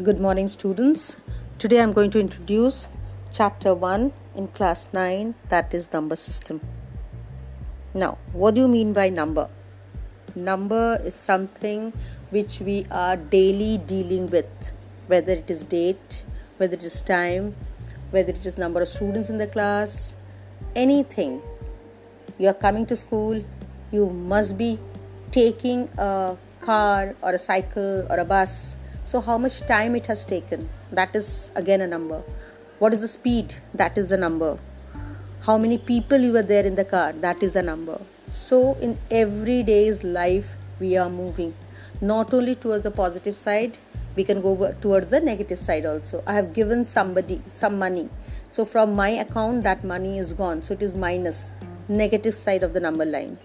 Good morning, students. Today I'm going to introduce chapter 1 in class 9 that is number system. Now, what do you mean by number? Number is something which we are daily dealing with, whether it is date, whether it is time, whether it is number of students in the class, anything. You are coming to school, you must be taking a car or a cycle or a bus so how much time it has taken? That is again a number. What is the speed? That is the number. How many people you were there in the car? That is a number. So in everyday's life we are moving. Not only towards the positive side we can go towards the negative side also. I have given somebody some money. So from my account that money is gone. So it is minus. Negative side of the number line